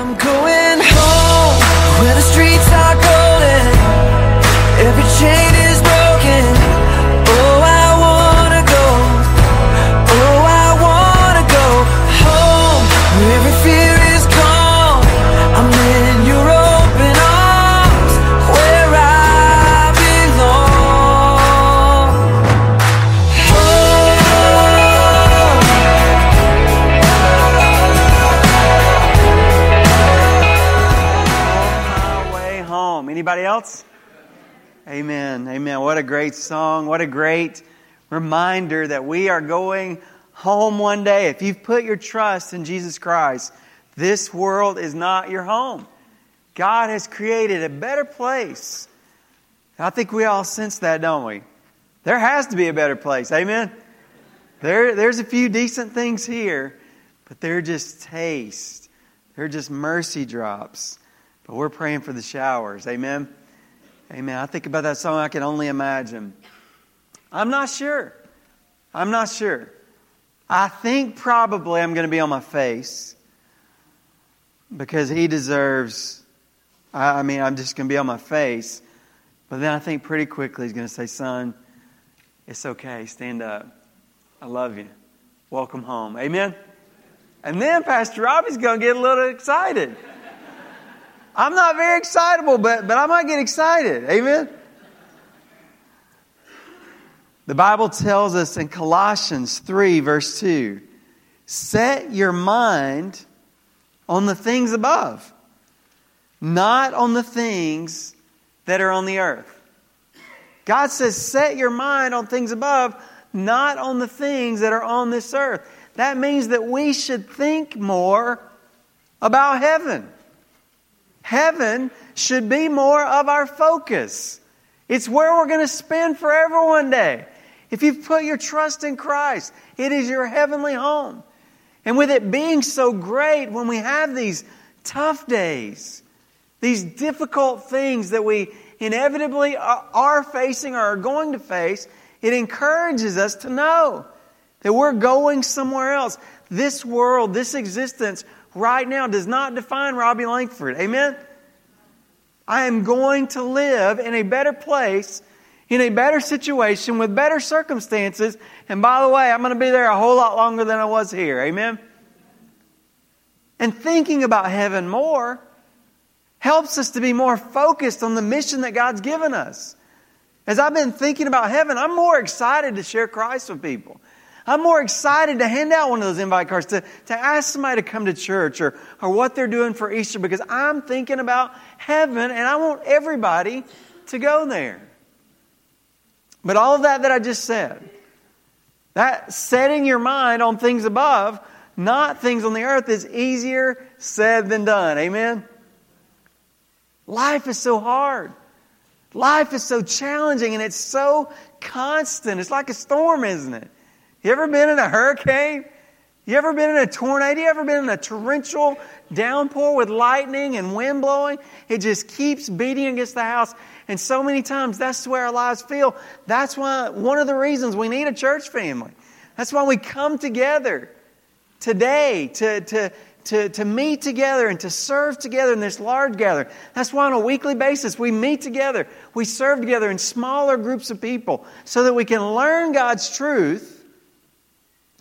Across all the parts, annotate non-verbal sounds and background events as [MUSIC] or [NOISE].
I'm going home else? Amen. Amen. What a great song. What a great reminder that we are going home one day. If you've put your trust in Jesus Christ, this world is not your home. God has created a better place. I think we all sense that, don't we? There has to be a better place. Amen. There, there's a few decent things here, but they're just taste. They're just mercy drops. But we're praying for the showers. Amen. Amen. I think about that song, I can only imagine. I'm not sure. I'm not sure. I think probably I'm going to be on my face because he deserves. I mean, I'm just going to be on my face. But then I think pretty quickly he's going to say, Son, it's okay. Stand up. I love you. Welcome home. Amen. And then Pastor Robbie's going to get a little excited. I'm not very excitable, but, but I might get excited. Amen. The Bible tells us in Colossians 3, verse 2 set your mind on the things above, not on the things that are on the earth. God says, set your mind on things above, not on the things that are on this earth. That means that we should think more about heaven. Heaven should be more of our focus. It's where we're going to spend forever one day. If you've put your trust in Christ, it is your heavenly home. And with it being so great, when we have these tough days, these difficult things that we inevitably are facing or are going to face, it encourages us to know that we're going somewhere else. This world, this existence right now does not define Robbie Langford. Amen? I am going to live in a better place, in a better situation, with better circumstances. And by the way, I'm going to be there a whole lot longer than I was here. Amen? And thinking about heaven more helps us to be more focused on the mission that God's given us. As I've been thinking about heaven, I'm more excited to share Christ with people. I'm more excited to hand out one of those invite cards, to, to ask somebody to come to church or, or what they're doing for Easter because I'm thinking about heaven and I want everybody to go there. But all of that that I just said, that setting your mind on things above, not things on the earth, is easier said than done. Amen? Life is so hard. Life is so challenging and it's so constant. It's like a storm, isn't it? You ever been in a hurricane? You ever been in a tornado? You ever been in a torrential downpour with lightning and wind blowing? It just keeps beating against the house. And so many times that's where our lives feel. That's why one of the reasons we need a church family. That's why we come together today to, to, to, to meet together and to serve together in this large gathering. That's why on a weekly basis we meet together. We serve together in smaller groups of people so that we can learn God's truth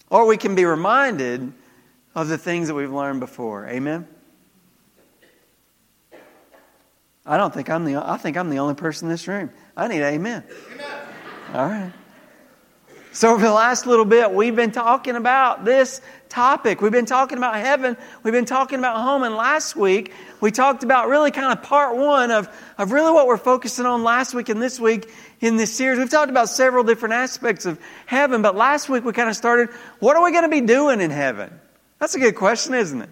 or we can be reminded of the things that we've learned before. Amen? I don't think I'm the I think I'm the only person in this room. I need amen. amen. All right. So over the last little bit, we've been talking about this topic. We've been talking about heaven. We've been talking about home. And last week, we talked about really kind of part one of, of really what we're focusing on last week and this week in this series. We've talked about several different aspects of heaven, but last week we kind of started, what are we going to be doing in heaven? That's a good question, isn't it?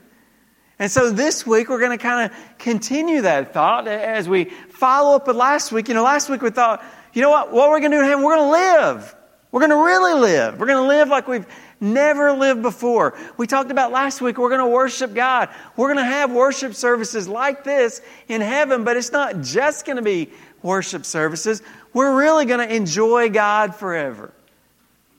And so this week we're going to kind of continue that thought as we follow up with last week. You know, last week we thought, you know what, what we're going to do in heaven? We're going to live. We're going to really live. We're going to live like we've never lived before. We talked about last week, we're going to worship God. We're going to have worship services like this in heaven, but it's not just going to be worship services. We're really going to enjoy God forever.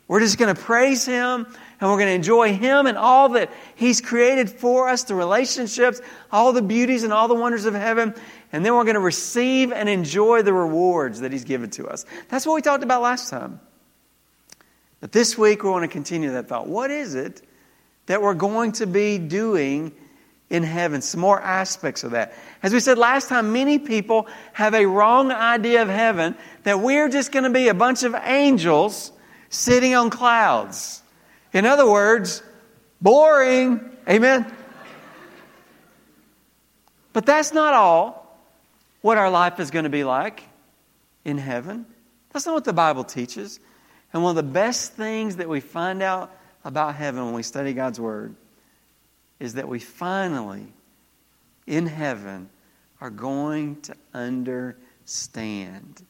We're just going to praise Him and we're going to enjoy Him and all that He's created for us, the relationships, all the beauties and all the wonders of heaven. And then we're going to receive and enjoy the rewards that He's given to us. That's what we talked about last time. But this week, we want to continue that thought. What is it that we're going to be doing in heaven? Some more aspects of that. As we said last time, many people have a wrong idea of heaven that we're just going to be a bunch of angels sitting on clouds. In other words, boring. Amen? But that's not all what our life is going to be like in heaven. That's not what the Bible teaches. And one of the best things that we find out about heaven when we study God's Word is that we finally, in heaven, are going to understand.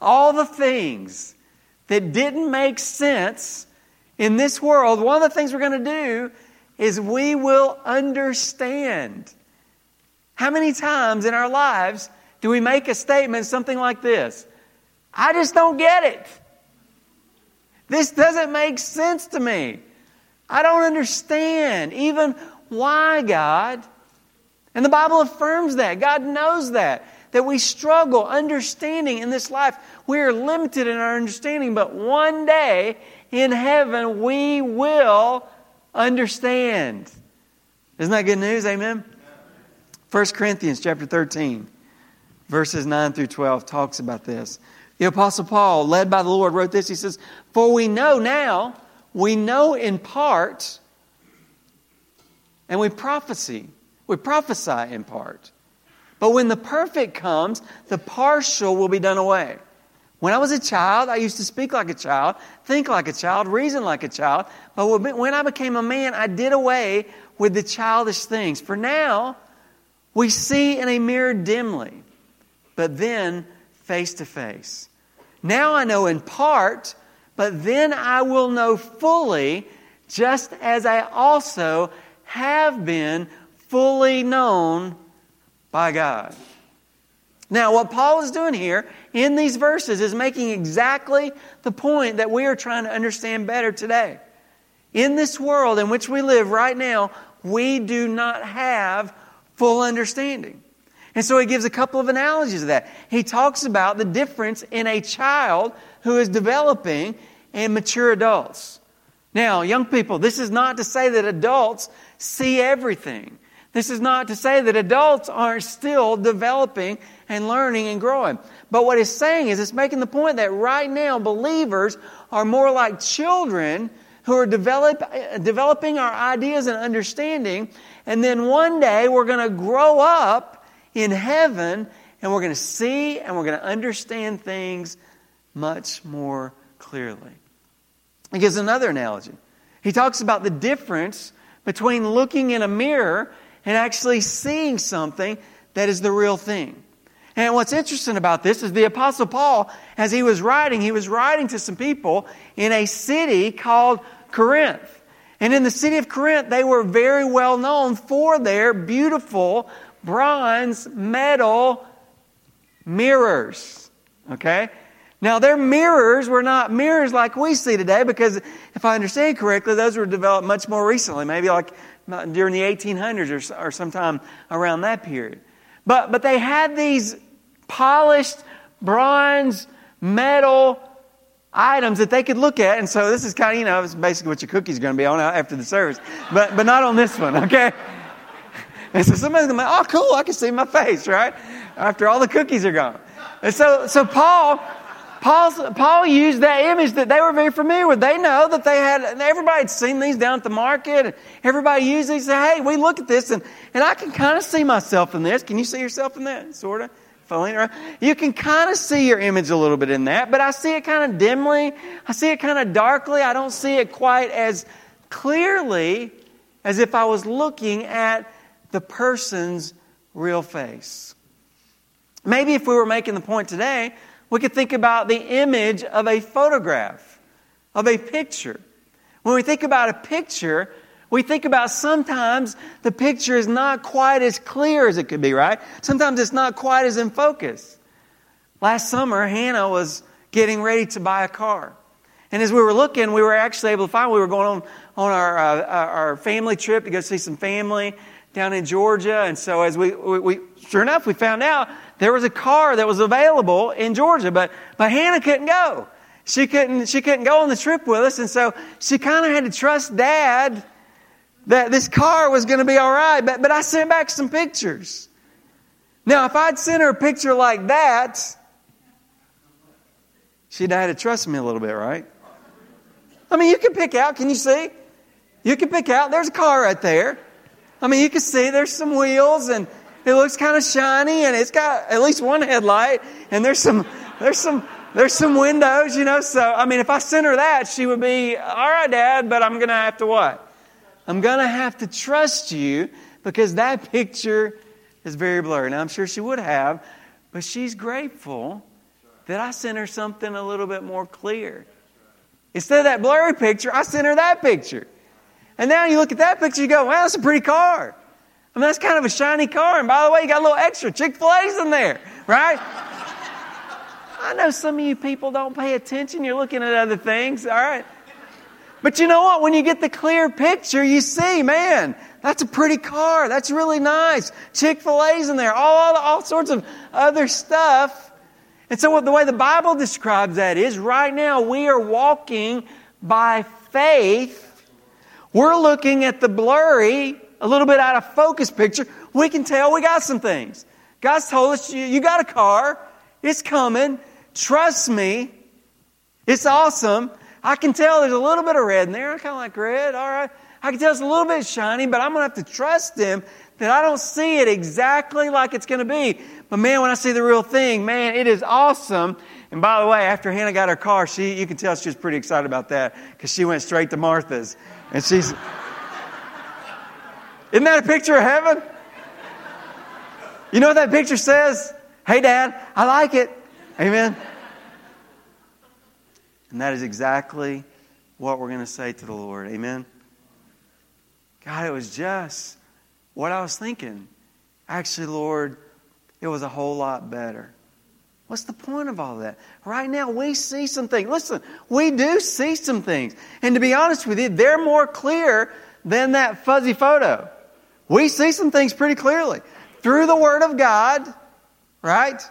All the things that didn't make sense in this world, one of the things we're going to do is we will understand. How many times in our lives do we make a statement something like this? I just don't get it. This doesn't make sense to me. I don't understand even why, God. And the Bible affirms that. God knows that. That we struggle understanding in this life. We are limited in our understanding, but one day in heaven we will understand. Isn't that good news? Amen? 1 Corinthians chapter 13, verses 9 through 12 talks about this. The Apostle Paul, led by the Lord, wrote this. He says, For we know now, we know in part, and we prophesy. We prophesy in part. But when the perfect comes, the partial will be done away. When I was a child, I used to speak like a child, think like a child, reason like a child. But when I became a man, I did away with the childish things. For now, we see in a mirror dimly, but then face to face. Now I know in part, but then I will know fully, just as I also have been fully known by God. Now, what Paul is doing here in these verses is making exactly the point that we are trying to understand better today. In this world in which we live right now, we do not have full understanding. And so he gives a couple of analogies of that. He talks about the difference in a child who is developing and mature adults. Now, young people, this is not to say that adults see everything. This is not to say that adults aren't still developing and learning and growing. But what it's saying is it's making the point that right now believers are more like children who are develop, developing our ideas and understanding. And then one day we're going to grow up in heaven and we're going to see and we're going to understand things much more clearly. He gives another analogy. He talks about the difference between looking in a mirror and actually seeing something that is the real thing. And what's interesting about this is the Apostle Paul, as he was writing, he was writing to some people in a city called Corinth. And in the city of Corinth, they were very well known for their beautiful bronze metal mirrors. Okay? Now, their mirrors were not mirrors like we see today because, if I understand correctly, those were developed much more recently, maybe like during the 1800s or, or sometime around that period. But, but they had these polished bronze metal items that they could look at. And so this is kind of, you know, it's basically what your cookie's going to be on after the service. But, but not on this one, okay? And so somebody's going to be, oh, cool, I can see my face, right? After all the cookies are gone. And so, so Paul, Paul's, Paul used that image that they were very familiar with. They know that they had, everybody had seen these down at the market. And everybody used these. Say, hey, we look at this and, and I can kind of see myself in this. Can you see yourself in that? Sort of. You can kind of see your image a little bit in that, but I see it kind of dimly. I see it kind of darkly. I don't see it quite as clearly as if I was looking at the person's real face. Maybe if we were making the point today, we could think about the image of a photograph, of a picture. When we think about a picture, we think about sometimes the picture is not quite as clear as it could be, right? Sometimes it's not quite as in focus. Last summer, Hannah was getting ready to buy a car. And as we were looking, we were actually able to find we were going on, on our, uh, our family trip to go see some family down in Georgia. And so as we, we, we, sure enough, we found out there was a car that was available in Georgia, but, but Hannah couldn't go. She couldn't, she couldn't go on the trip with us. And so she kind of had to trust dad that this car was going to be all right. But, but I sent back some pictures. Now, if I'd sent her a picture like that, she'd have had to trust me a little bit, right? I mean, you can pick out, can you see? You can pick out, there's a car right there. I mean, you can see there's some wheels and it looks kind of shiny and it's got at least one headlight and there's some, there's some, there's some windows, you know. So, I mean, if I sent her that, she would be, all right, Dad, but I'm going to have to what? I'm going to have to trust you because that picture is very blurry. Now, I'm sure she would have, but she's grateful that I sent her something a little bit more clear. Instead of that blurry picture, I sent her that picture. And now you look at that picture, you go, wow, that's a pretty car. I mean, that's kind of a shiny car. And by the way, you got a little extra Chick fil A's in there, right? I know some of you people don't pay attention. You're looking at other things, all right? But you know what? When you get the clear picture, you see, man, that's a pretty car. That's really nice. Chick fil A's in there, all, all, all sorts of other stuff. And so, the way the Bible describes that is right now we are walking by faith. We're looking at the blurry, a little bit out of focus picture. We can tell we got some things. God's told us you, you got a car, it's coming. Trust me, it's awesome. I can tell there's a little bit of red in there. I kind of like red. All right. I can tell it's a little bit shiny, but I'm going to have to trust Him that I don't see it exactly like it's going to be. But man, when I see the real thing, man, it is awesome. And by the way, after Hannah got her car, she you can tell she was pretty excited about that because she went straight to Martha's, and she's. Isn't that a picture of heaven? You know what that picture says? Hey, Dad, I like it. Amen. And that is exactly what we're going to say to the Lord. Amen. God, it was just what I was thinking. Actually, Lord, it was a whole lot better. What's the point of all that? Right now, we see some things. Listen, we do see some things. And to be honest with you, they're more clear than that fuzzy photo. We see some things pretty clearly. Through the Word of God, right?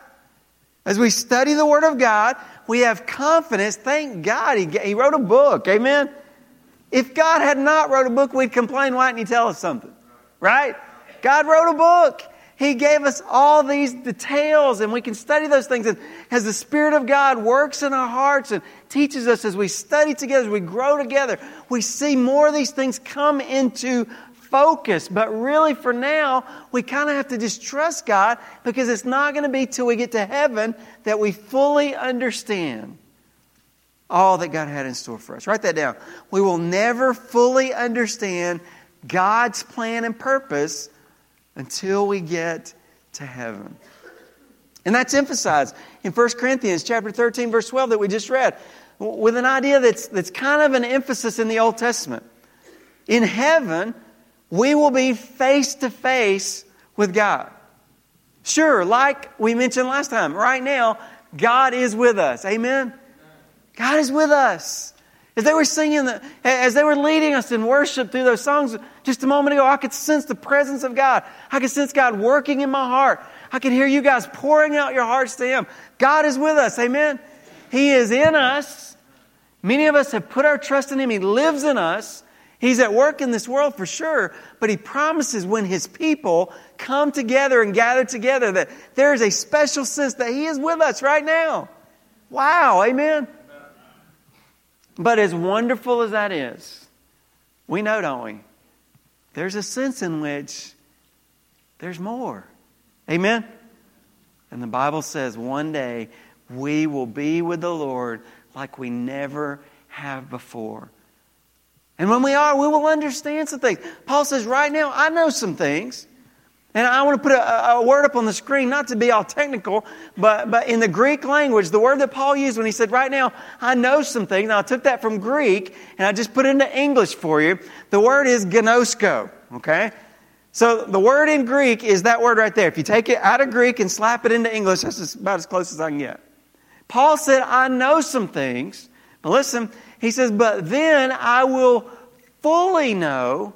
As we study the Word of God, we have confidence. Thank God he, he wrote a book. Amen. If God had not wrote a book, we'd complain. Why didn't He tell us something? Right? God wrote a book. He gave us all these details, and we can study those things. And as the Spirit of God works in our hearts and teaches us as we study together, as we grow together, we see more of these things come into focus. But really, for now, we kind of have to just trust God because it's not going to be till we get to heaven that we fully understand all that God had in store for us. Write that down. We will never fully understand God's plan and purpose until we get to heaven. And that's emphasized in 1 Corinthians chapter 13 verse 12 that we just read with an idea that's, that's kind of an emphasis in the Old Testament. In heaven, we will be face to face with God. Sure, like we mentioned last time, right now, God is with us. Amen? God is with us. As they were singing, the, as they were leading us in worship through those songs just a moment ago, I could sense the presence of God. I could sense God working in my heart. I could hear you guys pouring out your hearts to Him. God is with us. Amen? He is in us. Many of us have put our trust in Him. He lives in us. He's at work in this world for sure, but he promises when his people come together and gather together that there is a special sense that he is with us right now. Wow, amen. But as wonderful as that is, we know, don't we? There's a sense in which there's more. Amen? And the Bible says one day we will be with the Lord like we never have before. And when we are, we will understand some things. Paul says, right now, I know some things. And I want to put a, a, word up on the screen, not to be all technical, but, but in the Greek language, the word that Paul used when he said, right now, I know some things. Now, I took that from Greek and I just put it into English for you. The word is gnosko, okay? So the word in Greek is that word right there. If you take it out of Greek and slap it into English, that's about as close as I can get. Paul said, I know some things. But listen, He says, But then I will fully know,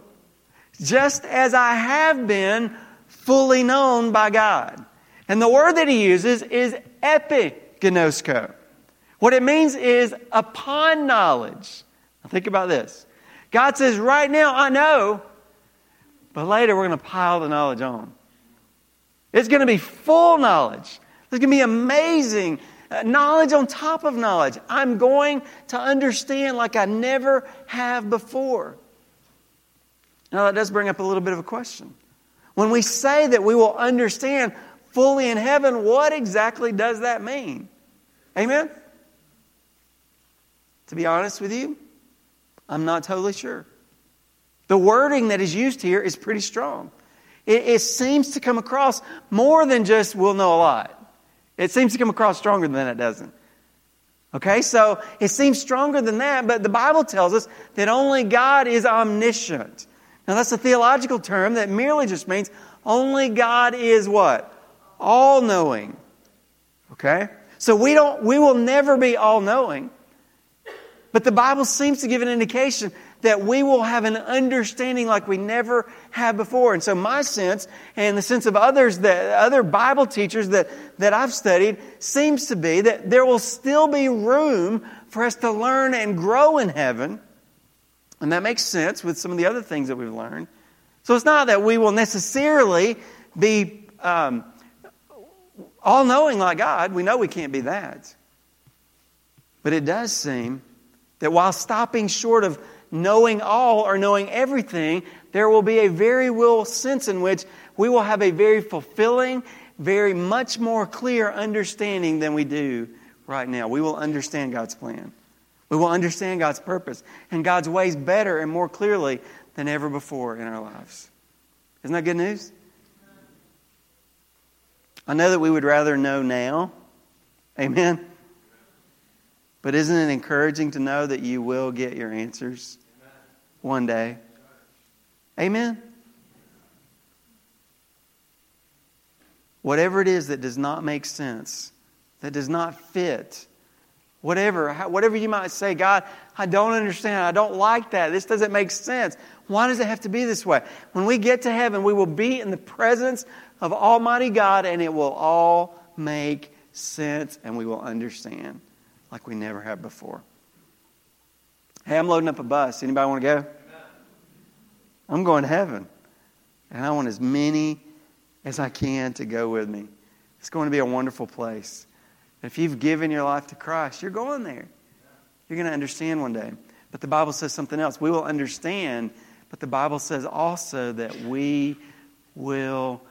just as I have been fully known by God. And the word that he uses is epiginosko. What it means is upon knowledge. Now think about this. God says, right now I know, but later we're going to pile the knowledge on. It's going to be full knowledge. There's going to be amazing uh, knowledge on top of knowledge. I'm going to understand like I never have before. Now, that does bring up a little bit of a question. When we say that we will understand fully in heaven, what exactly does that mean? Amen? To be honest with you, I'm not totally sure. The wording that is used here is pretty strong. It, it, seems to come across more than just we'll know a lot. It seems to come across stronger than it doesn't. Okay, so it seems stronger than that, but the Bible tells us that only God is omniscient. Now, that's a theological term that merely just means only God is what? All knowing. Okay? So we don't we will never be all knowing. But the Bible seems to give an indication that we will have an understanding like we never have before. And so my sense, and the sense of others that other Bible teachers that, that I've studied, seems to be that there will still be room for us to learn and grow in heaven. And that makes sense with some of the other things that we've learned. So it's not that we will necessarily be um, all knowing like God. We know we can't be that. But it does seem that while stopping short of knowing all or knowing everything, there will be a very real sense in which we will have a very fulfilling, very much more clear understanding than we do right now. We will understand God's plan. We will understand God's purpose and God's ways better and more clearly than ever before in our lives. Isn't that good news? I know that we would rather know now. Amen. But isn't it encouraging to know that you will get your answers one day? Amen? Whatever it is that does not make sense, that does not fit, whatever, whatever you might say, God, I don't understand. I don't like that. This doesn't make sense. Why does it have to be this way? When we get to heaven, we will be in the presence of Almighty God and it will all make sense and we will understand like we never have before. Hey, I'm loading up a bus. Anybody want to go? I'm going to heaven. And I want as many as I can to go with me. It's going to be a wonderful place. If you've given your life to Christ, you're going there. You're going to understand one day. But the Bible says something else. We will understand, but the Bible says also that we will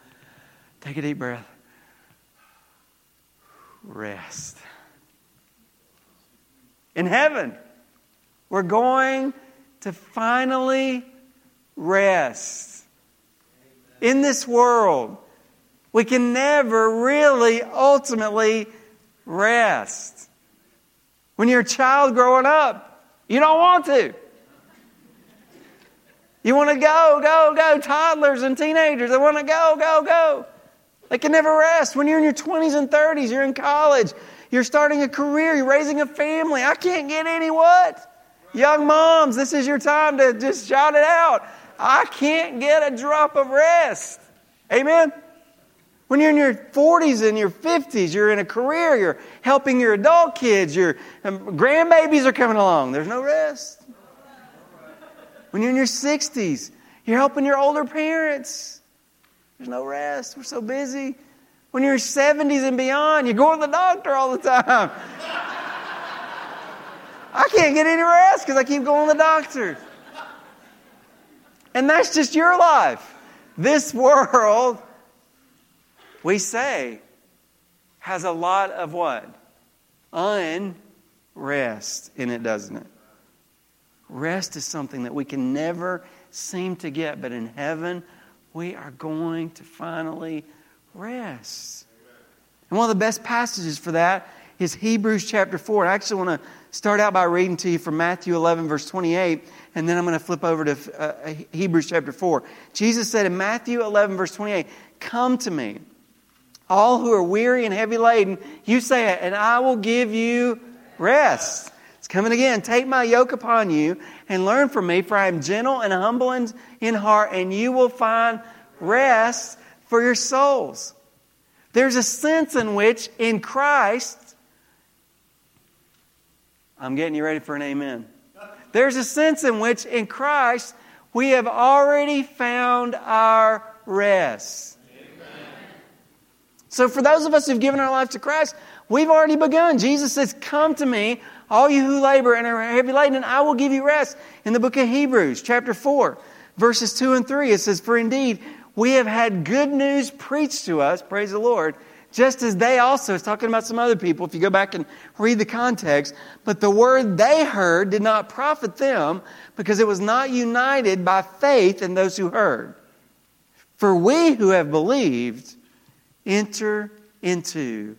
take a deep breath, rest in heaven. We're going to finally rest. In this world, we can never really ultimately rest. When you're a child growing up, you don't want to. You want to go, go, go. Toddlers and teenagers, they want to go, go, go. They can never rest. When you're in your 20s and 30s, you're in college, you're starting a career. You're raising a family. I can't get any what? Young moms, this is your time to just shout it out. I can't get a drop of rest. Amen? When you're in your 40s and your 50s, you're in a career, you're helping your adult kids, your um, grandbabies are coming along. There's no rest. When you're in your 60s, you're helping your older parents. There's no rest. We're so busy. When you're 70s and beyond, you go to the doctor all the time. [LAUGHS] I can't get any rest because I keep going to the doctor. And that's just your life. This world, we say, has a lot of what? Unrest in it, doesn't it? Rest is something that we can never seem to get, but in heaven, we are going to finally rest. And one of the best passages for that is Hebrews chapter 4. I actually want to start out by reading to you from Matthew 11, verse 28, and then I'm going to flip over to uh, Hebrews chapter 4. Jesus said in Matthew 11, verse 28, Come to me, all who are weary and heavy laden, you say it, and I will give you rest. It's Coming again, take my yoke upon you and learn from me, for I am gentle and humble in, heart, and you will find rest for your souls. There's a sense in which in Christ, I'm getting you ready for an amen. There's a sense in which in Christ we have already found our rest. So, for those of us who've given our life to Christ, we've already begun. Jesus says, Come to me, all you who labor and are heavy laden, and I will give you rest. In the book of Hebrews, chapter 4, verses 2 and 3, it says, For indeed, we have had good news preached to us, praise the Lord, just as they also, it's talking about some other people, if you go back and read the context, but the word they heard did not profit them because it was not united by faith in those who heard. For we who have believed enter into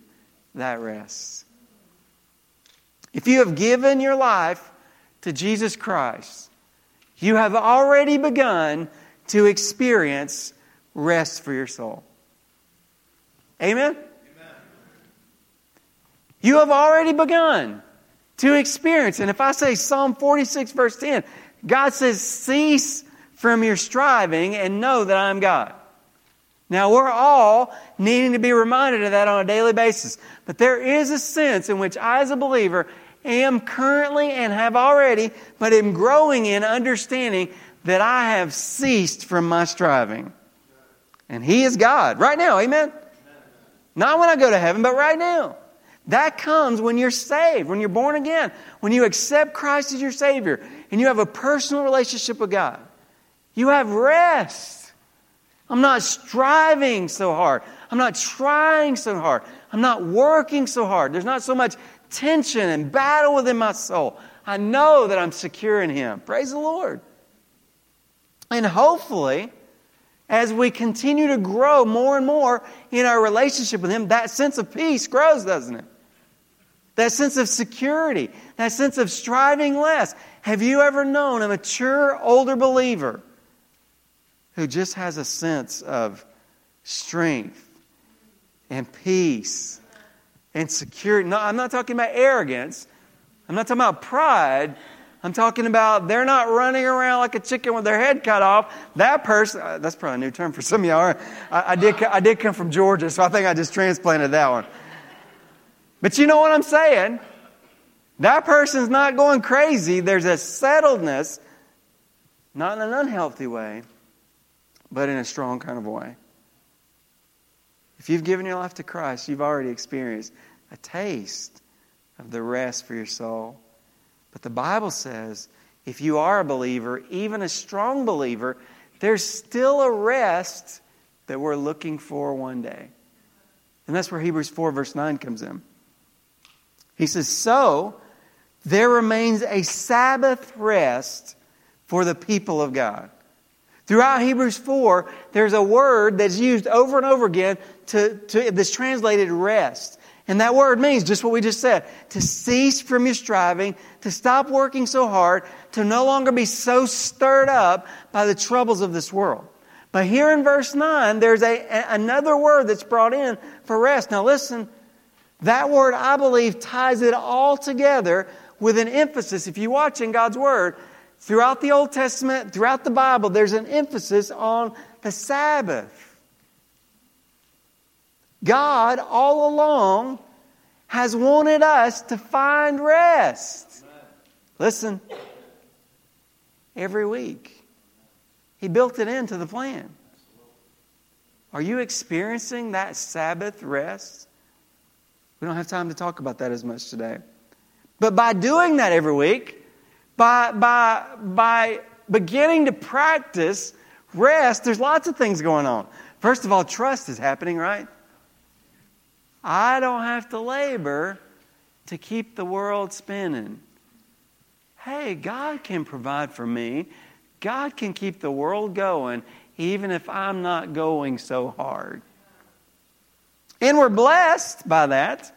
that rest. If you have given your life to Jesus Christ, you have already begun to experience rest for your soul. Amen? You have already begun to experience. And if I say Psalm 46, verse 10, God says, Cease from your striving and know that I am God. Now, we're all needing to be reminded of that on a daily basis. But there is a sense in which I, as a believer, am currently and have already, but am growing in understanding that I have ceased from my striving. And He is God right now, amen? Not when I go to heaven, but right now. That comes when you're saved, when you're born again, when you accept Christ as your Savior, and you have a personal relationship with God. You have rest. I'm not striving so hard. I'm not trying so hard. I'm not working so hard. There's not so much tension and battle within my soul. I know that I'm secure in Him. Praise the Lord. And hopefully, as we continue to grow more and more in our relationship with Him, that sense of peace grows, doesn't it? that sense of security, that sense of striving less. Have you ever known a mature, older believer who just has a sense of strength and peace and security? No, I'm not talking about arrogance. I'm not talking about pride. I'm talking about they're not running around like a chicken with their head cut off. That person, uh, that's probably a new term for some of y'all. I, I, did, I did come from Georgia, so I think I just transplanted that one. But you know what I'm saying? That person's not going crazy. There's a settledness, not in an unhealthy way, but in a strong kind of way. If you've given your life to Christ, you've already experienced a taste of the rest for your soul. But the Bible says if you are a believer, even a strong believer, there's still a rest that we're looking for one day. And that's where Hebrews 4, verse 9 comes in. He says, So there remains a Sabbath rest for the people of God. Throughout Hebrews 4, there's a word that's used over and over again to, to this translated rest. And that word means just what we just said to cease from your striving, to stop working so hard, to no longer be so stirred up by the troubles of this world. But here in verse 9, there's a, a another word that's brought in for rest. Now listen, that word, I believe, ties it all together with an emphasis. If you watch in God's Word, throughout the Old Testament, throughout the Bible, there's an emphasis on the Sabbath. God, all along, has wanted us to find rest. Listen, every week, He built it into the plan. Are you experiencing that Sabbath rest? We don't have time to talk about that as much today. But by doing that every week, by, by, by beginning to practice rest, there's lots of things going on. First of all, trust is happening, right? I don't have to labor to keep the world spinning. Hey, God can provide for me. God can keep the world going even if I'm not going so hard. And we're blessed by that,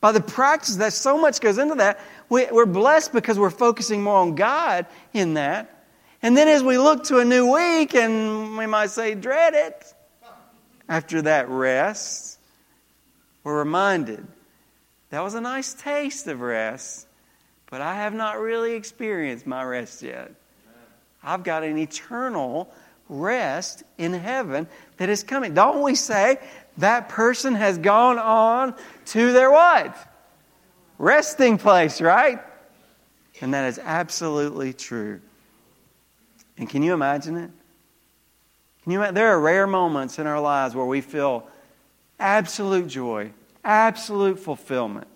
by the practice that so much goes into that. We're blessed because we're focusing more on God in that. And then as we look to a new week, and we might say, dread it, after that rest, we're reminded that was a nice taste of rest, but I have not really experienced my rest yet. I've got an eternal rest in heaven that is coming. Don't we say that person has gone on to their what? Resting place, right? And that is absolutely true. And can you imagine it? Can you imagine? There are rare moments in our lives where we feel absolute joy, absolute fulfillment.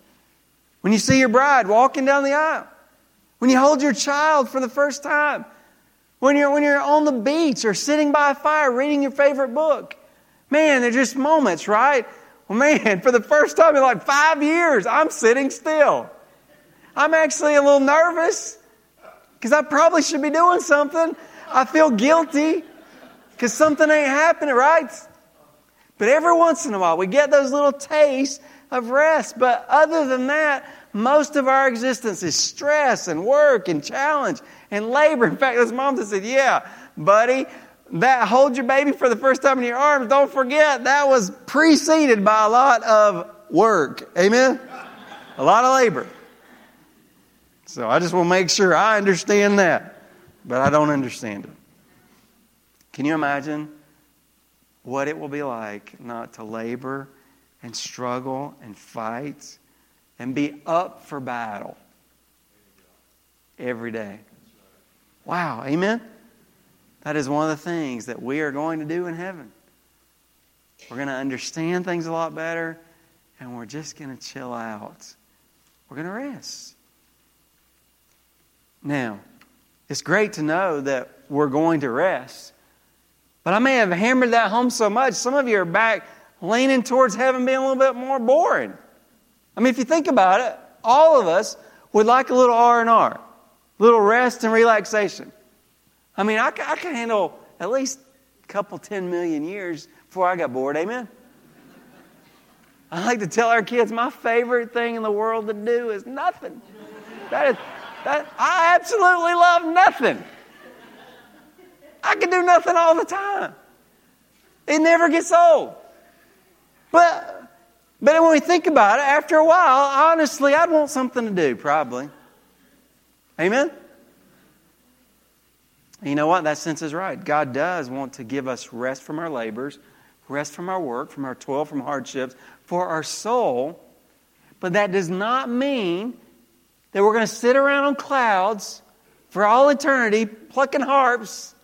When you see your bride walking down the aisle, when you hold your child for the first time, when you're, when you're on the beach or sitting by a fire reading your favorite book. Man, they're just moments, right? Man, for the first time in like five years, I'm sitting still. I'm actually a little nervous because I probably should be doing something. I feel guilty because something ain't happening, right? But every once in a while, we get those little tastes of rest. But other than that, most of our existence is stress and work and challenge and labor. In fact, this mom just said, Yeah, buddy, that hold your baby for the first time in your arms, don't forget that was preceded by a lot of work. Amen? A lot of labor. So I just want to make sure I understand that, but I don't understand it. Can you imagine what it will be like not to labor and struggle and fight and be up for battle every day? Wow, amen? That is one of the things that we are going to do in heaven. We're going to understand things a lot better, and we're just going to chill out. We're going to rest. Now, it's great to know that we're going to rest. But I may have hammered that home so much, some of you are back leaning towards heaven being a little bit more boring. I mean, if you think about it, all of us would like a little R&R, a little rest and relaxation. I mean, I, I can handle at least a couple, 10 million years before I got bored. Amen? I like to tell our kids my favorite thing in the world to do is nothing. That is, that, I absolutely love nothing. I can do nothing all the time. It never gets old. But, but when we think about it, after a while, honestly, I'd want something to do, probably. Amen? And you know what? That sense is right. God does want to give us rest from our labors, rest from our work, from our toil, from hardships, for our soul. But that does not mean that we're going to sit around on clouds for all eternity plucking harps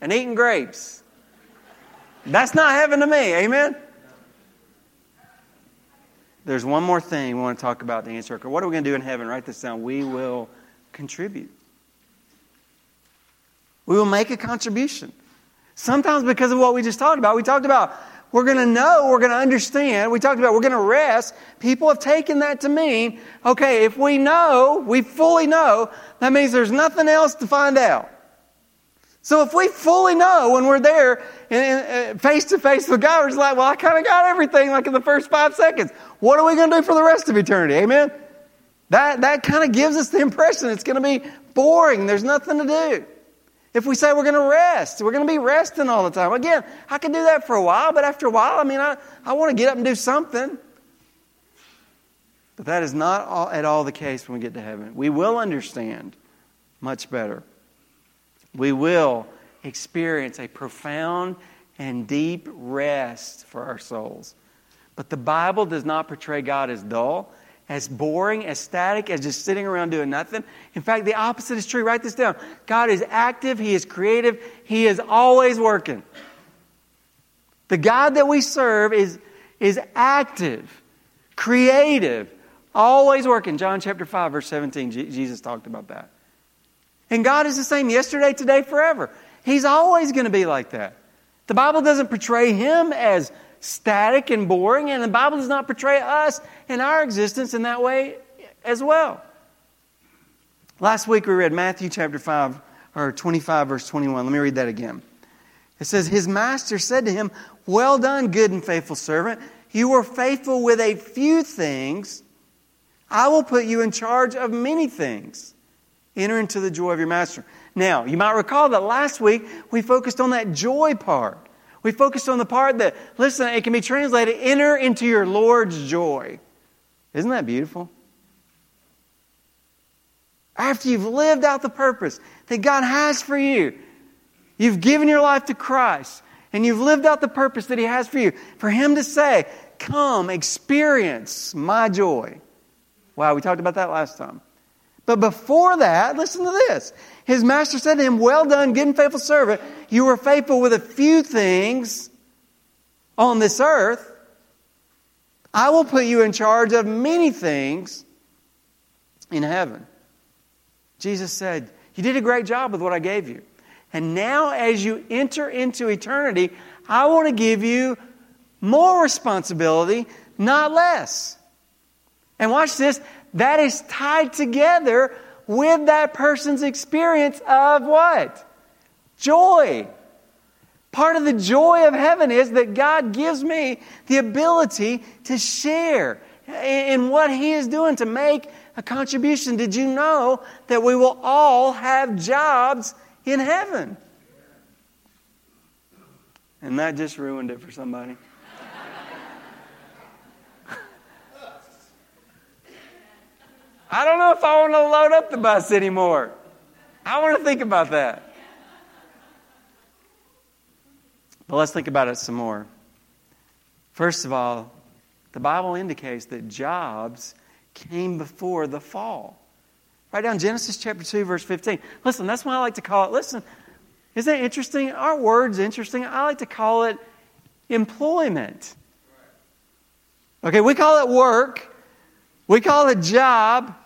and eating grapes. That's not heaven to me. Amen? There's one more thing we want to talk about the answer. What are we going to do in heaven? Write this down. We will contribute. We will make a contribution. Sometimes because of what we just talked about. We talked about we're going to know, we're going to understand. We talked about we're going to rest. People have taken that to mean, okay, if we know, we fully know, that means there's nothing else to find out. So if we fully know when we're there face to face with God, we're just like, well, I kind of got everything like in the first five seconds. What are we going to do for the rest of eternity? Amen? That, that kind of gives us the impression it's going to be boring. There's nothing to do. If we say we're going to rest, we're going to be resting all the time. Again, I can do that for a while, but after a while, I mean, I, I want to get up and do something. But that is not all, at all the case when we get to heaven. We will understand much better we will experience a profound and deep rest for our souls. But the Bible does not portray God as dull, as boring, as static, as just sitting around doing nothing. In fact, the opposite is true. Write this down. God is active, He is creative, He is always working. The God that we serve is, is active, creative, always working. John chapter 5, verse 17, Jesus talked about that. And God is the same yesterday, today, forever. He's always going to be like that. The Bible doesn't portray Him as static and boring, and the Bible does not portray us and our existence in that way as well. Last week we read Matthew chapter 5, or 25, verse 21. Let me read that again. It says, His master said to him, Well done, good and faithful servant. You were faithful with a few things. I will put you in charge of many things. Enter into the joy of your master. Now, you might recall that last week we focused on that joy part. We focused on the part that, listen, it can be translated, enter into your Lord's joy. Isn't that beautiful? After you've lived out the purpose that God has for you, you've given your life to Christ, and you've lived out the purpose that He has for you, for Him to say, Come, experience my joy. Wow, we talked about that last time. But before that, listen to this. His master said to him, Well done, good and faithful servant. You were faithful with a few things on this earth. I will put you in charge of many things in heaven. Jesus said, You did a great job with what I gave you. And now, as you enter into eternity, I want to give you more responsibility, not less. And watch this that is tied together with that person's experience of what? Joy. Part of the joy of heaven is that God gives me the ability to share in what He is doing to make a contribution. Did you know that we will all have jobs in heaven? And that just ruined it for somebody. I don't know if I want to load up the bus anymore. I want to think about that. But let's think about it some more. First of all, the Bible indicates that jobs came before the fall. Write down Genesis chapter 2, verse 15. Listen, that's why I like to call it, listen, isn't that interesting? Our word's interesting. I like to call it employment. Okay, we call it work, we call it job,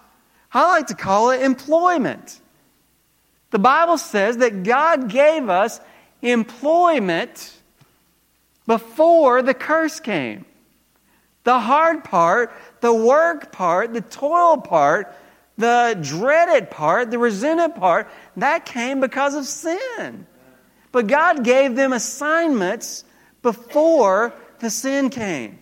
I like to call it employment. The Bible says that God gave us employment before the curse came. The hard part, the work part, the toil part, the dreaded part, the resented part, that came because of sin. But God gave them assignments before the sin came.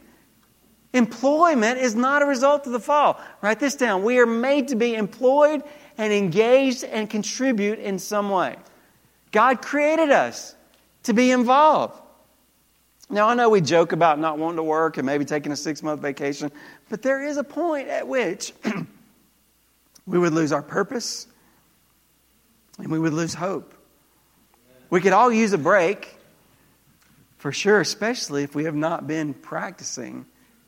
Employment is not a result of the fall. Write this down. We are made to be employed and engaged and contribute in some way. God created us to be involved. Now, I know we joke about not wanting to work and maybe taking a six month vacation, but there is a point at which [CLEARS THROAT] we would lose our purpose and we would lose hope. We could all use a break, for sure, especially if we have not been practicing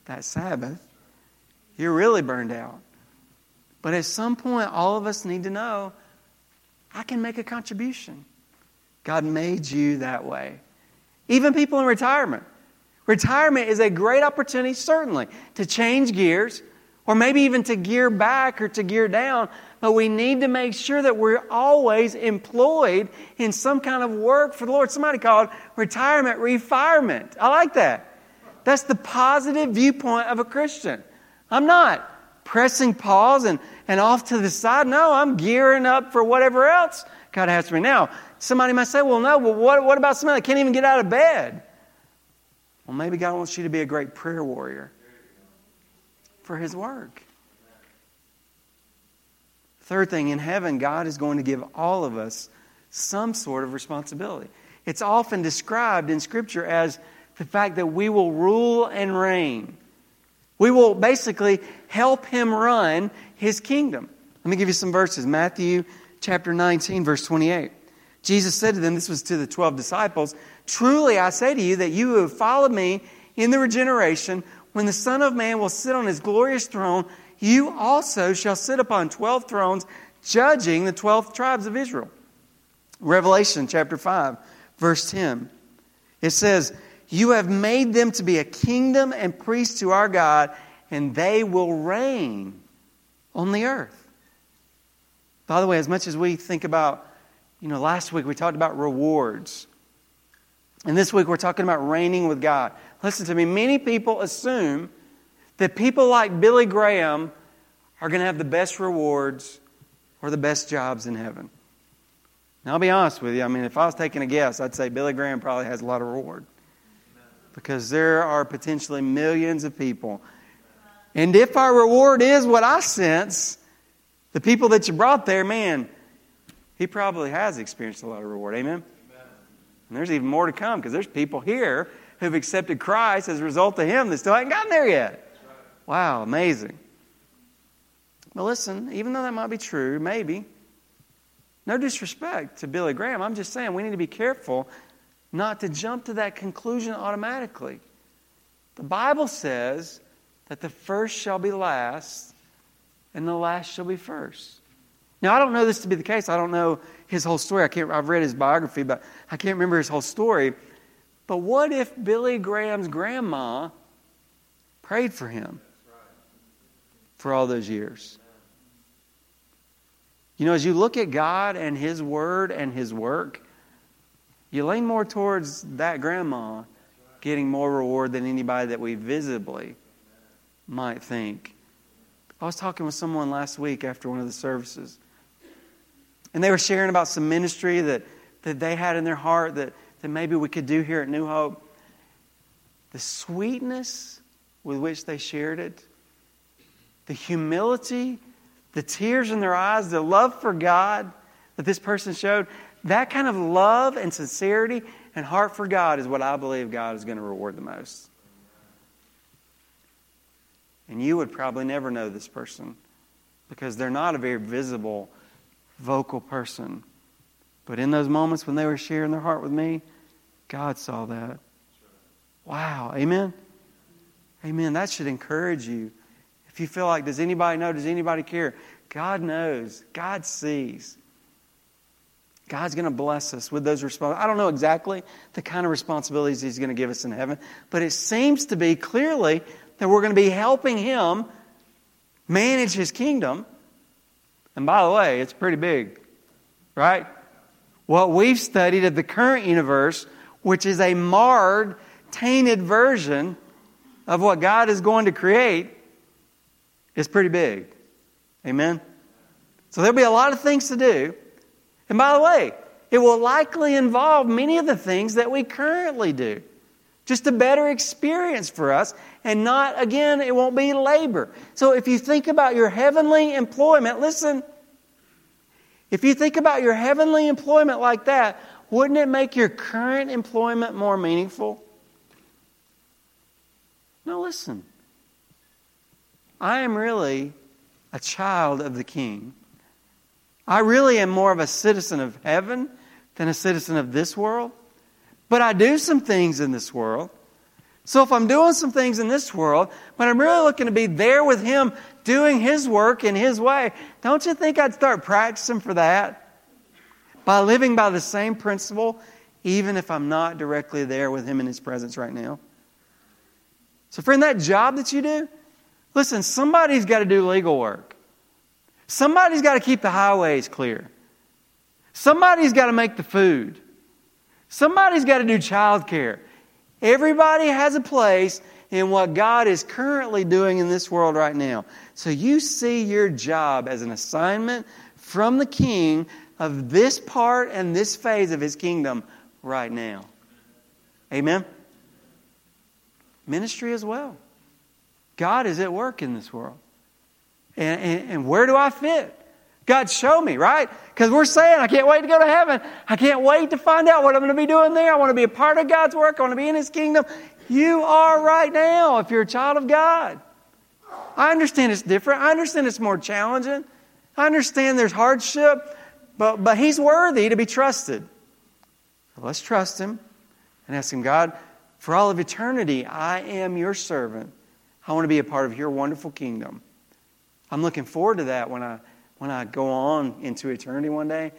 that Sabbath, you're really burned out. But at some point, all of us need to know I can make a contribution. God made you that way. Even people in retirement. Retirement is a great opportunity, certainly, to change gears or maybe even to gear back or to gear down. But we need to make sure that we're always employed in some kind of work for the Lord. Somebody called retirement refirement. I like that. That's the positive viewpoint of a Christian. I'm not pressing pause and, and off to the side. No, I'm gearing up for whatever else God has for me. Now, somebody might say, well, no, well, what, what about somebody that can't even get out of bed? Well, maybe God wants you to be a great prayer warrior for His work. Third thing, in heaven, God is going to give all of us some sort of responsibility. It's often described in Scripture as the fact that we will rule and reign. We will basically help him run his kingdom. Let me give you some verses. Matthew chapter 19, verse 28. Jesus said to them, this was to the 12 disciples, Truly I say to you that you who have followed me in the regeneration, when the Son of Man will sit on his glorious throne, you also shall sit upon 12 thrones, judging the 12 tribes of Israel. Revelation chapter 5, verse 10. It says, you have made them to be a kingdom and priests to our God, and they will reign on the earth. By the way, as much as we think about, you know, last week we talked about rewards. And this week we're talking about reigning with God. Listen to me, many people assume that people like Billy Graham are going to have the best rewards or the best jobs in heaven. Now, I'll be honest with you. I mean, if I was taking a guess, I'd say Billy Graham probably has a lot of reward because there are potentially millions of people. And if our reward is what I sense, the people that you brought there, man, he probably has experienced a lot of reward. Amen? Amen. And there's even more to come because there's people here who've accepted Christ as a result of him that still haven't gotten there yet. Wow, amazing. But listen, even though that might be true, maybe, no disrespect to Billy Graham, I'm just saying we need to be careful not to jump to that conclusion automatically. The Bible says that the first shall be last and the last shall be first. Now, I don't know this to be the case. I don't know his whole story. I can't, I've read his biography, but I can't remember his whole story. But what if Billy Graham's grandma prayed for him for all those years? You know, as you look at God and His Word and His work, you lean more towards that grandma getting more reward than anybody that we visibly might think. I was talking with someone last week after one of the services, and they were sharing about some ministry that, that they had in their heart that, that maybe we could do here at New Hope. The sweetness with which they shared it, the humility the tears in their eyes, the love for God that this person showed, that kind of love and sincerity and heart for God is what I believe God is going to reward the most. And you would probably never know this person because they're not a very visible, vocal person. But in those moments when they were sharing their heart with me, God saw that. Wow. Amen? Amen. That should encourage you if you feel like, does anybody know? Does anybody care? God knows. God sees. God's going to bless us with those responsibilities. I don't know exactly the kind of responsibilities He's going to give us in heaven, but it seems to be clearly that we're going to be helping Him manage His kingdom. And by the way, it's pretty big, right? What we've studied of the current universe, which is a marred, tainted version of what God is going to create, is pretty big. Amen? So there'll be a lot of things to do. And by the way, it will likely involve many of the things that we currently do. Just a better experience for us, and not, again, it won't be labor. So if you think about your heavenly employment, listen, if you think about your heavenly employment like that, wouldn't it make your current employment more meaningful? Now, listen. I am really a child of the King. I really am more of a citizen of heaven than a citizen of this world. But I do some things in this world. So if I'm doing some things in this world, but I'm really looking to be there with Him doing His work in His way, don't you think I'd start practicing for that? By living by the same principle, even if I'm not directly there with Him in His presence right now. So, friend, that job that you do, Listen, somebody's got to do legal work. Somebody's got to keep the highways clear. Somebody's got to make the food. Somebody's got to do childcare. Everybody has a place in what God is currently doing in this world right now. So you see your job as an assignment from the King of this part and this phase of his kingdom right now. Amen? Ministry as well. God is at work in this world. And, and, and where do I fit? God, show me, right? Because we're saying, I can't wait to go to heaven. I can't wait to find out what I'm going to be doing there. I want to be a part of God's work. I want to be in His kingdom. You are right now if you're a child of God. I understand it's different. I understand it's more challenging. I understand there's hardship, but, but He's worthy to be trusted. So let's trust Him and ask Him, God, for all of eternity, I am your servant. I want to be a part of your wonderful kingdom. I'm looking forward to that when I, when I go on into eternity one day,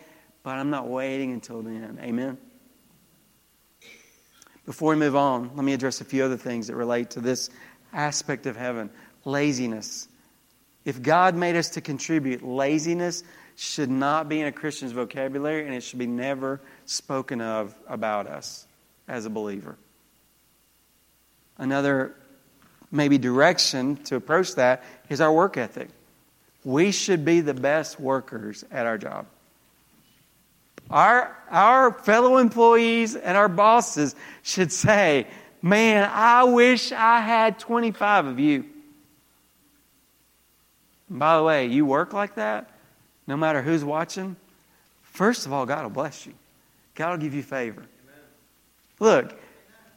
but I'm not waiting until then. Amen. Before we move on, let me address a few other things that relate to this aspect of heaven laziness. If God made us to contribute, laziness should not be in a Christian's vocabulary and it should be never spoken of about us as a believer. Another maybe direction to approach that is our work ethic. We should be the best workers at our job. Our, our fellow employees and our bosses should say, Man, I wish I had 25 of you. And by the way, you work like that, no matter who's watching, first of all, God will bless you. God will give you favor. Amen. Look,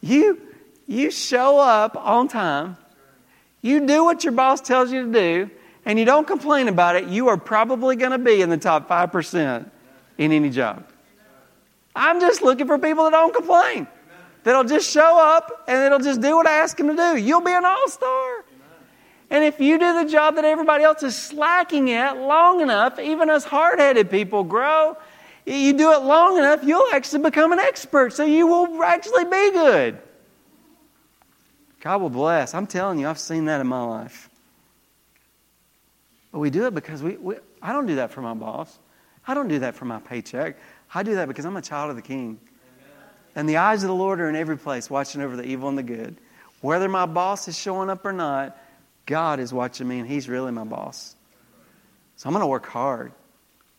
you, you show up on time you do what your boss tells you to do, and you don't complain about it, you are probably going to be in the top 5% in any job. I'm just looking for people that don't complain, that'll just show up and that'll just do what I ask them to do. You'll be an all star. And if you do the job that everybody else is slacking at long enough, even us hard headed people grow, you do it long enough, you'll actually become an expert. So you will actually be good. God will bless. I'm telling you, I've seen that in my life. But we do it because we, we I don't do that for my boss. I don't do that for my paycheck. I do that because I'm a child of the King. Amen. And the eyes of the Lord are in every place, watching over the evil and the good. Whether my boss is showing up or not, God is watching me, and He's really my boss. So I'm going to work hard.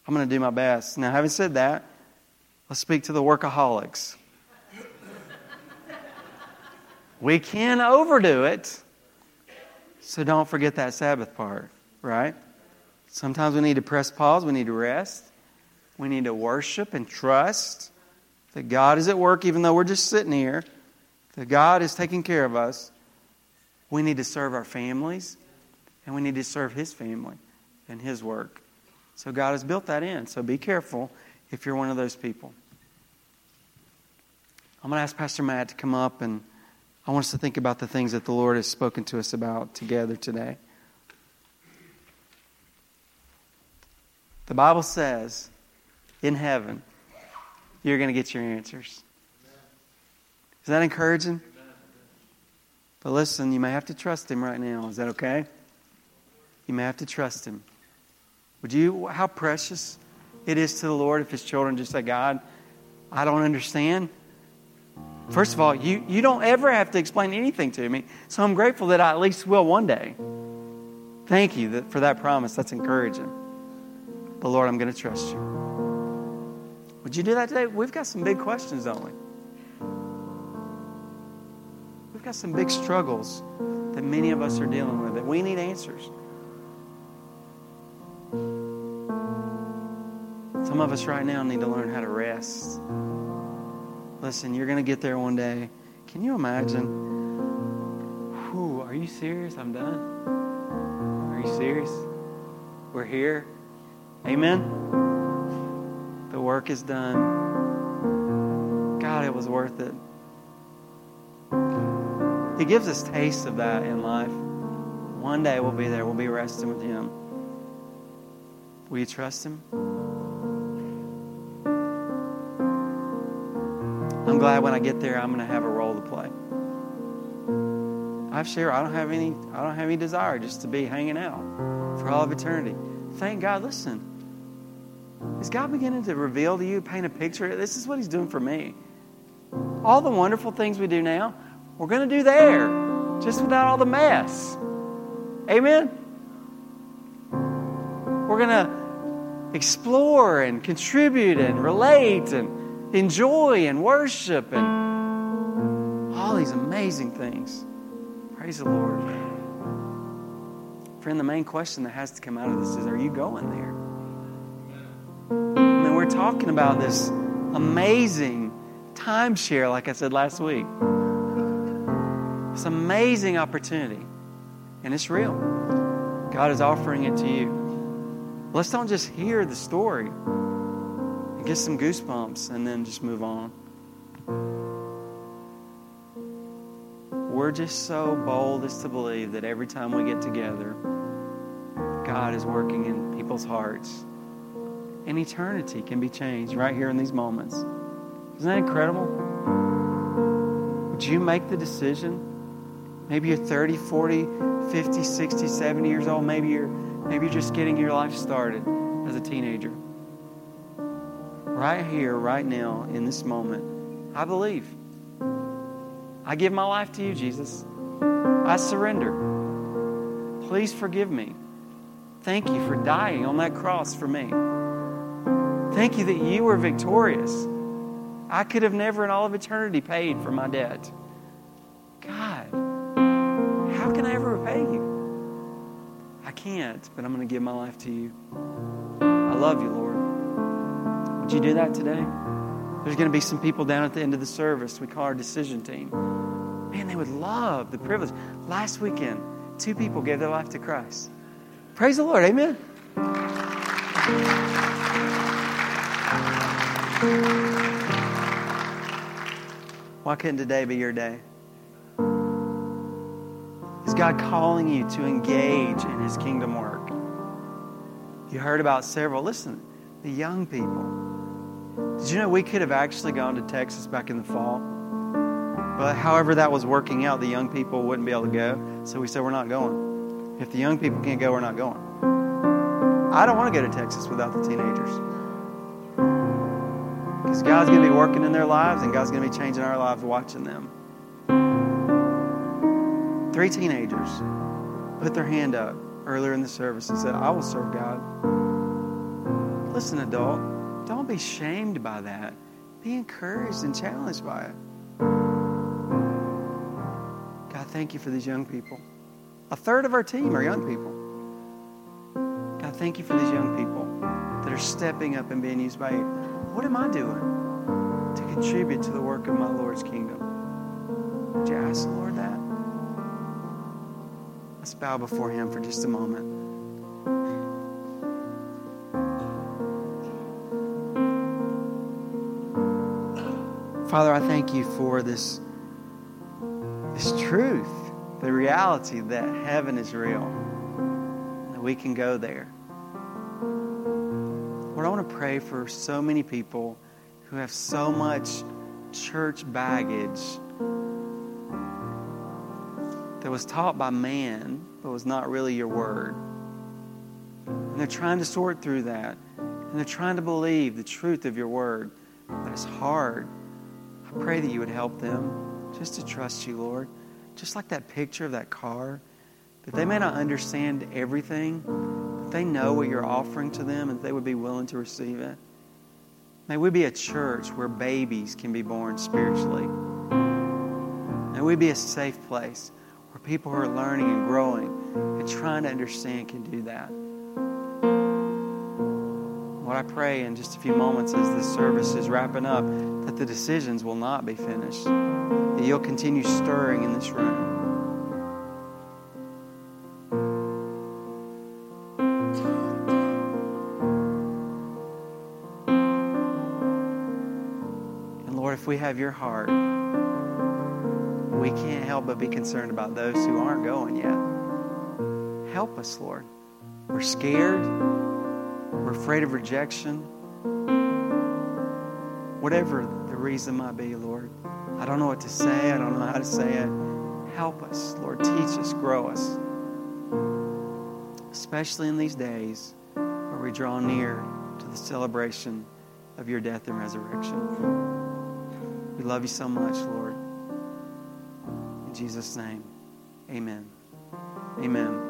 I'm going to do my best. Now, having said that, let's speak to the workaholics. we can overdo it, so don't forget that Sabbath part, right? Sometimes we need to press pause, we need to rest, we need to worship and trust that God is at work, even though we're just sitting here, that God is taking care of us. We need to serve our families, and we need to serve His family and His work. So God has built that in. So be careful if you're one of those people. I'm going to ask Pastor Matt to come up, and I want us to think about the things that the Lord has spoken to us about together today. The Bible says in heaven, you're going to get your answers. Is that encouraging? But listen, you may have to trust him right now. Is that okay? You may have to trust him. Would you, how precious it is to the Lord if his children just say, God, I don't understand. First of all, you, you don't ever have to explain anything to me. So I'm grateful that I at least will one day. Thank you for that promise. That's encouraging. But Lord, I'm going to trust you. Would you do that today? We've got some big questions, don't we? We've got some big struggles that many of us are dealing with that we need answers. Some of us right now need to learn how to rest. Listen, you're going to get there one day. Can you imagine? Whew, are you serious? I'm done. Are you serious? We're here. Amen. The work is done. God, it was worth it. He gives us taste of that in life. One day we'll be there. We'll be resting with Him. Will you trust Him? I'm glad when I get there, I'm going to have a role to play. I've shared. I don't have any. I don't have any desire just to be hanging out for all of eternity. Thank God. Listen, is God beginning to reveal to you, paint a picture? This is what He's doing for me. All the wonderful things we do now, we're going to do there, just without all the mess. Amen? We're going to explore and contribute and relate and enjoy and worship and all these amazing things. Praise the Lord. Friend, the main question that has to come out of this is are you going there? I mean, we're talking about this amazing timeshare, like I said last week. It's an amazing opportunity, and it's real. God is offering it to you. Let's don't just hear the story and get some goosebumps and then just move on. We're just so bold as to believe that every time we get together, God is working in people's hearts. And eternity can be changed right here in these moments. Isn't that incredible? Would you make the decision? Maybe you're 30, 40, 50, 60, 70 years old. Maybe you're maybe you're just getting your life started as a teenager. Right here, right now, in this moment, I believe. I give my life to you, Jesus. I surrender. Please forgive me. Thank you for dying on that cross for me. Thank you that you were victorious. I could have never in all of eternity paid for my debt. God, how can I ever repay you? I can't, but I'm going to give my life to you. I love you, Lord. Would you do that today? There's going to be some people down at the end of the service. We call our decision team. Man, they would love the privilege. Last weekend, two people gave their life to Christ. Praise the Lord. Amen. Why couldn't today be your day? Is God calling you to engage in His kingdom work? You heard about several. Listen, the young people. Did you know we could have actually gone to Texas back in the fall? But however that was working out, the young people wouldn't be able to go. So we said, we're not going. If the young people can't go, we're not going. I don't want to go to Texas without the teenagers. Because God's going to be working in their lives and God's going to be changing our lives watching them. Three teenagers put their hand up earlier in the service and said, I will serve God. Listen, adult, don't be shamed by that. Be encouraged and challenged by it. God, thank you for these young people. A third of our team are young people. God, thank you for these young people that are stepping up and being used by you. What am I doing to contribute to the work of my Lord's kingdom? Would you ask the Lord that? Let's bow before Him for just a moment. Father, I thank you for this, this truth, the reality that heaven is real, that we can go there. Lord, I want to pray for so many people who have so much church baggage that was taught by man, but was not really your word. And they're trying to sort through that. And they're trying to believe the truth of your word. But it's hard. I pray that you would help them just to trust you, Lord. Just like that picture of that car, that they may not understand everything, they know what you're offering to them and they would be willing to receive it. May we be a church where babies can be born spiritually. May we be a safe place where people who are learning and growing and trying to understand can do that. What I pray in just a few moments as this service is wrapping up that the decisions will not be finished, that you'll continue stirring in this room. We have your heart, we can't help but be concerned about those who aren't going yet. Help us, Lord. We're scared. We're afraid of rejection. Whatever the reason might be, Lord. I don't know what to say. I don't know how to say it. Help us, Lord. Teach us, grow us. Especially in these days where we draw near to the celebration of your death and resurrection. We love you so much, Lord. In Jesus' name, amen. Amen.